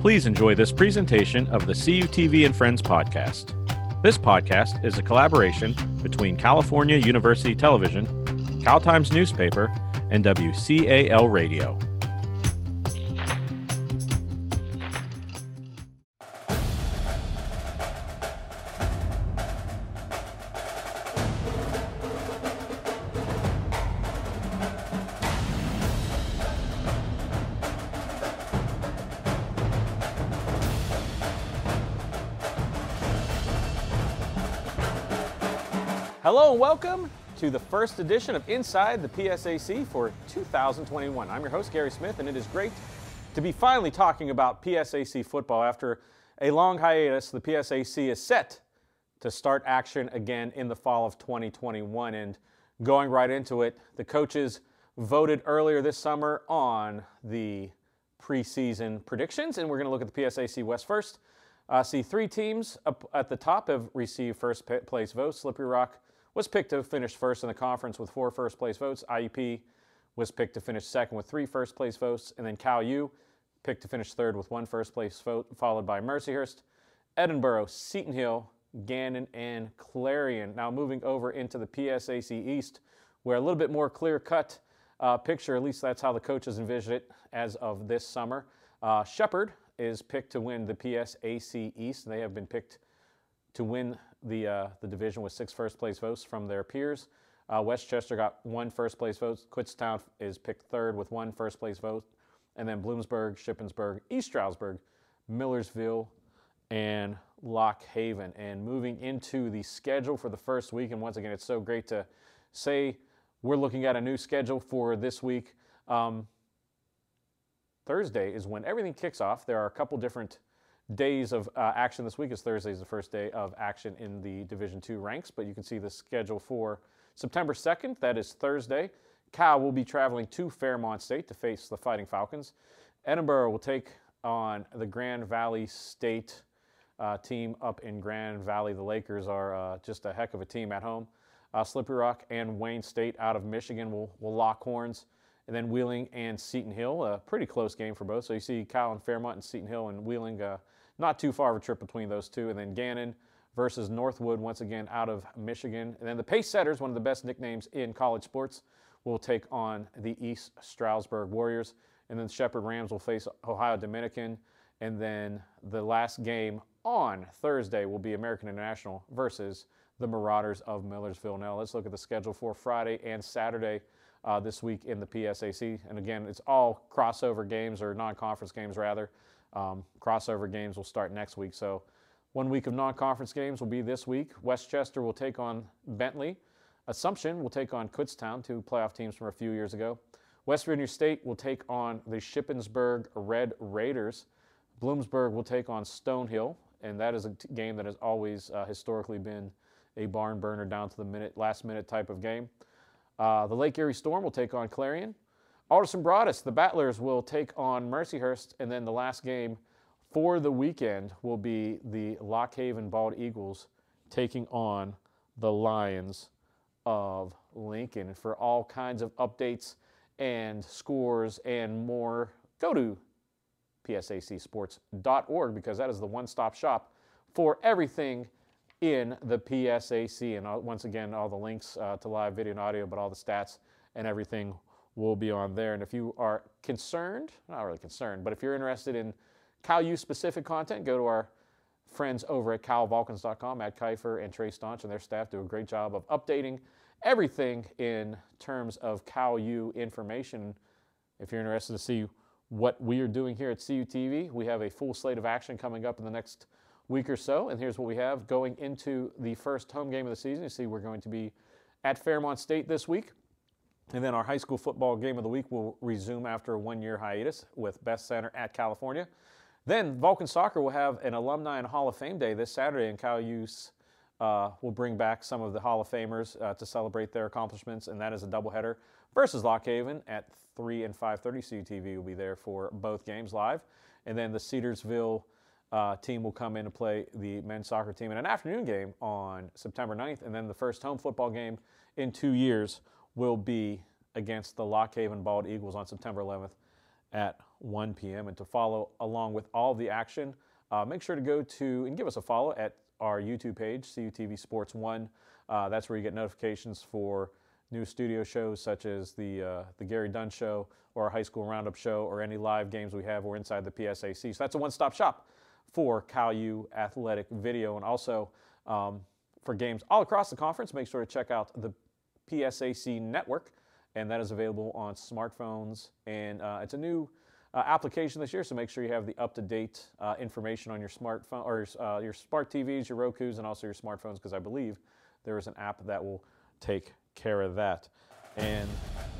Please enjoy this presentation of the CUTV and Friends podcast. This podcast is a collaboration between California University Television, Cal Times newspaper, and WCAL Radio. Hello and welcome to the first edition of Inside the PSAC for 2021. I'm your host, Gary Smith, and it is great to be finally talking about PSAC football. After a long hiatus, the PSAC is set to start action again in the fall of 2021. And going right into it, the coaches voted earlier this summer on the preseason predictions, and we're going to look at the PSAC West first. Uh, see, three teams at the top have received first place votes. Slippery Rock was picked to finish first in the conference with four first place votes. IUP was picked to finish second with three first place votes. And then Cal U picked to finish third with one first place vote, followed by Mercyhurst, Edinboro, Seton Hill, Gannon, and Clarion. Now moving over into the PSAC East, where a little bit more clear cut uh, picture, at least that's how the coaches envision it as of this summer. Uh, Shepherd is picked to win the PSAC East. And they have been picked to win the, uh, the division with six first place votes from their peers. Uh, West Chester got one first place vote. Kutztown is picked third with one first place vote. And then Bloomsburg, Shippensburg, East Stroudsburg, Millersville, and Lock Haven. And moving into the schedule for the first week, and once again, it's so great to say we're looking at a new schedule for this week. Um, Thursday is when everything kicks off. There are a couple different days of uh, action this week. Is Thursday is the first day of action in the Division Two ranks, but you can see the schedule for September 2nd. That is Thursday. Cal will be traveling to Fairmont State to face the Fighting Falcons. Edinboro will take on the Grand Valley State uh, team up in Grand Valley. The Lakers are uh, just a heck of a team at home. Uh, Slippery Rock and Wayne State out of Michigan will, will lock horns. And then Wheeling and Seton Hill, a pretty close game for both. So you see Cal and Fairmont and Seton Hill and Wheeling, uh, not too far of a trip between those two. And then Gannon versus Northwood, once again out of Michigan. And then the Pace Setters, one of the best nicknames in college sports, will take on the East Stroudsburg Warriors. And then the Shepherd Rams will face Ohio Dominican. And then the last game on Thursday will be American International versus the Marauders of Millersville. Now let's look at the schedule for Friday and Saturday uh, this week in the PSAC. And again, it's all crossover games or non-conference games rather. Um, crossover games will start next week. So one week of non-conference games will be this week. West Chester will take on Bentley. Assumption will take on Kutztown, two playoff teams from a few years ago. West Virginia State will take on the Shippensburg Red Raiders. Bloomsburg will take on Stonehill, and that is a t- game that has always uh, historically been a barn burner down to the minute, last minute type of game. Uh, the Lake Erie Storm will take on Clarion. Alderson Broaddus, the Battlers will take on Mercyhurst, and then the last game for the weekend will be the Lock Haven Bald Eagles taking on the Lions of Lincoln. For all kinds of updates and scores and more, go to psacsports.org because that is the one-stop shop for everything in the PSAC. And uh, once again, all the links uh, to live video and audio, but all the stats and everything will be on there. And if you are concerned, not really concerned, but if you're interested in Cal U specific content, go to our friends over at calvulcans.com. Matt Kiefer and Trey Staunch and their staff do a great job of updating everything in terms of Cal U information. If you're interested to see what we are doing here at CUTV, we have a full slate of action coming up in the next week or so. And here's what we have going into the first home game of the season. You see, we're going to be at Fairmont State this week. And then our high school football game of the week will resume after a one year hiatus with Beth-Center at California. Then Vulcan Soccer will have an Alumni and Hall of Fame Day this Saturday, and Cal Use uh, will bring back some of the Hall of Famers uh, to celebrate their accomplishments, and that is a doubleheader versus Lock Haven at 3 and 5:30. CUTV will be there for both games live, and then the Cedarville uh, team will come in and play the men's soccer team in an afternoon game on September 9th, and then the first home football game in two years will be against the Lock Haven Bald Eagles on September 11th at 1 p.m. And to follow along with all the action, uh, make sure to go to and give us a follow at our YouTube page, CUTV Sports 1. Uh, that's where you get notifications for new studio shows such as the, uh, the Gary Dunn Show or our High School Roundup Show or any live games we have or inside the PSAC. So that's a one stop shop for Cal U Athletic Video. And also um, for games all across the conference, make sure to check out the PSAC network. And that is available on smartphones. And uh, it's a new uh, application this year, so make sure you have the up-to-date uh, information on your smartphone or uh, your smart TVs, your Roku's, and also your smartphones, because I believe there is an app that will take care of that. And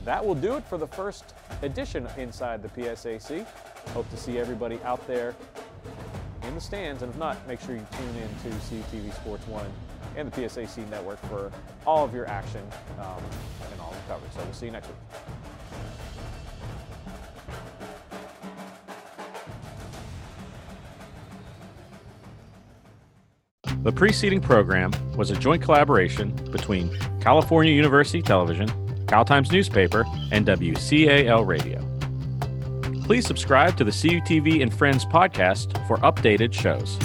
that will do it for the first edition inside the PSAC. Hope to see everybody out there in the stands, and if not, make sure you tune in to CTV Sports One and the PSAC network for all of your action um, and all the coverage. So we'll see you next week. The preceding program was a joint collaboration between California University Television, Cal Times newspaper, and WCAL Radio. Please subscribe to the CUTV and Friends podcast for updated shows.